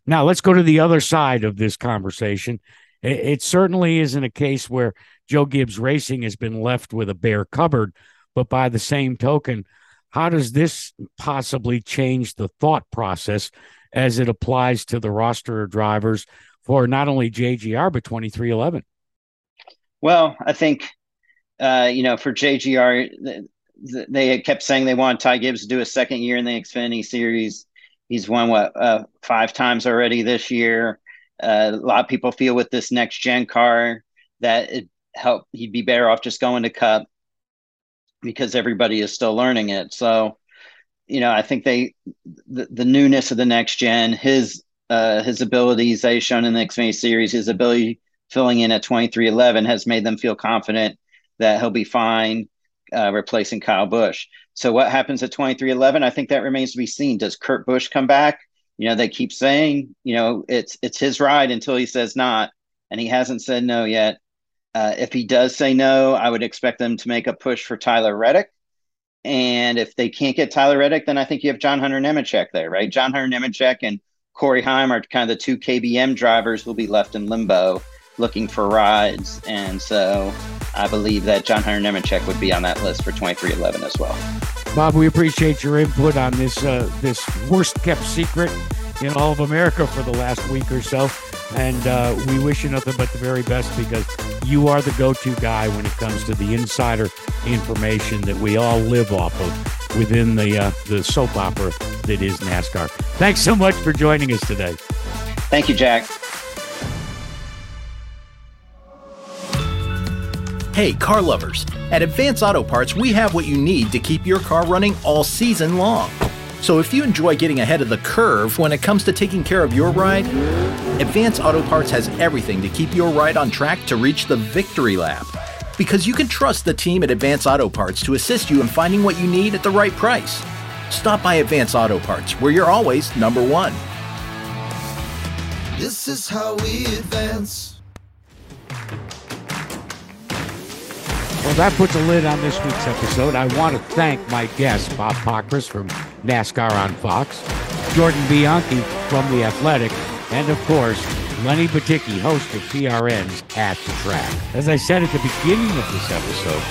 Now, let's go to the other side of this conversation. It certainly isn't a case where Joe Gibbs Racing has been left with a bare cupboard, but by the same token, how does this possibly change the thought process as it applies to the roster of drivers for not only JGR, but 23XI? Well, I think, uh, you know, for JGR, they kept saying they want Ty Gibbs to do a second year in the Xfinity Series. He's won what uh, five times already this year. Uh, a lot of people feel with this next gen car that it help he'd be better off just going to Cup because everybody is still learning it. So, you know, I think they the, the newness of the next gen, his uh, his abilities he's shown in the Xfinity Series, his ability filling in at 23XI has made them feel confident that he'll be fine uh, replacing Kyle Busch. So what happens at 23XI? I think that remains to be seen. Does Kurt Busch come back? You know, they keep saying, you know, it's it's his ride until he says not, and he hasn't said no yet. Uh, if he does say no, I would expect them to make a push for Tyler Reddick. And if they can't get Tyler Reddick, then I think you have John Hunter Nemechek there, right? John Hunter Nemechek and Corey Heim are kind of the two KBM drivers who'll be left in limbo looking for rides. And so I believe that John Hunter Nemechek would be on that list for 23XI as well. Bob, we appreciate your input on this uh, this worst kept secret in all of America for the last week or so. And uh, we wish you nothing but the very best because you are the go to guy when it comes to the insider information that we all live off of within the, uh, the soap opera that is NASCAR. Thanks so much for joining us today. Thank you, Jack. Hey, car lovers. At Advance Auto Parts, we have what you need to keep your car running all season long. So if you enjoy getting ahead of the curve when it comes to taking care of your ride, Advance Auto Parts has everything to keep your ride on track to reach the victory lap. Because you can trust the team at Advance Auto Parts to assist you in finding what you need at the right price. Stop by Advance Auto Parts, where you're always number one. This is how we advance. Well, that puts a lid on this week's episode. I want to thank my guest, Bob Pockrass from NASCAR on Fox, Jordan Bianchi from The Athletic, and of course, Lenny Batycki, host of PRN's At the Track. As I said at the beginning of this episode,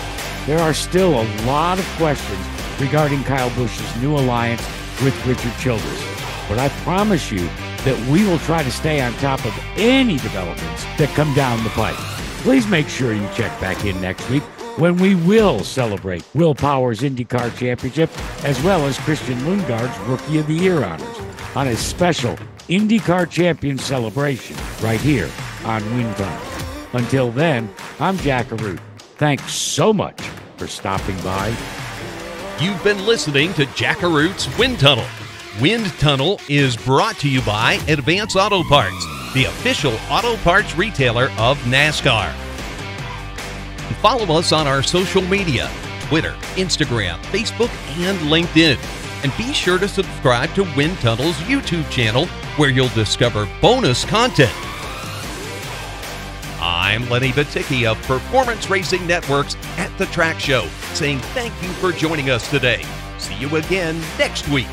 there are still a lot of questions regarding Kyle Busch's new alliance with Richard Childress. But I promise you that we will try to stay on top of any developments that come down the pipe. Please make sure you check back in next week when we will celebrate Will Power's IndyCar Championship as well as Christian Lundgaard's Rookie of the Year honors on a special IndyCar Champion celebration right here on Wind Tunnel. Until then, I'm Jack Arute. Thanks so much for stopping by. You've been listening to Jack Arute's Wind Tunnel. Wind Tunnel is brought to you by Advance Auto Parts, the official auto parts retailer of NASCAR. Follow us on our social media Twitter, Instagram, Facebook, and LinkedIn. And be sure to subscribe to Wind Tunnel's YouTube channel where you'll discover bonus content. I'm Lenny Batycki of Performance Racing Networks at The Track Show, saying thank you for joining us today. See you again next week.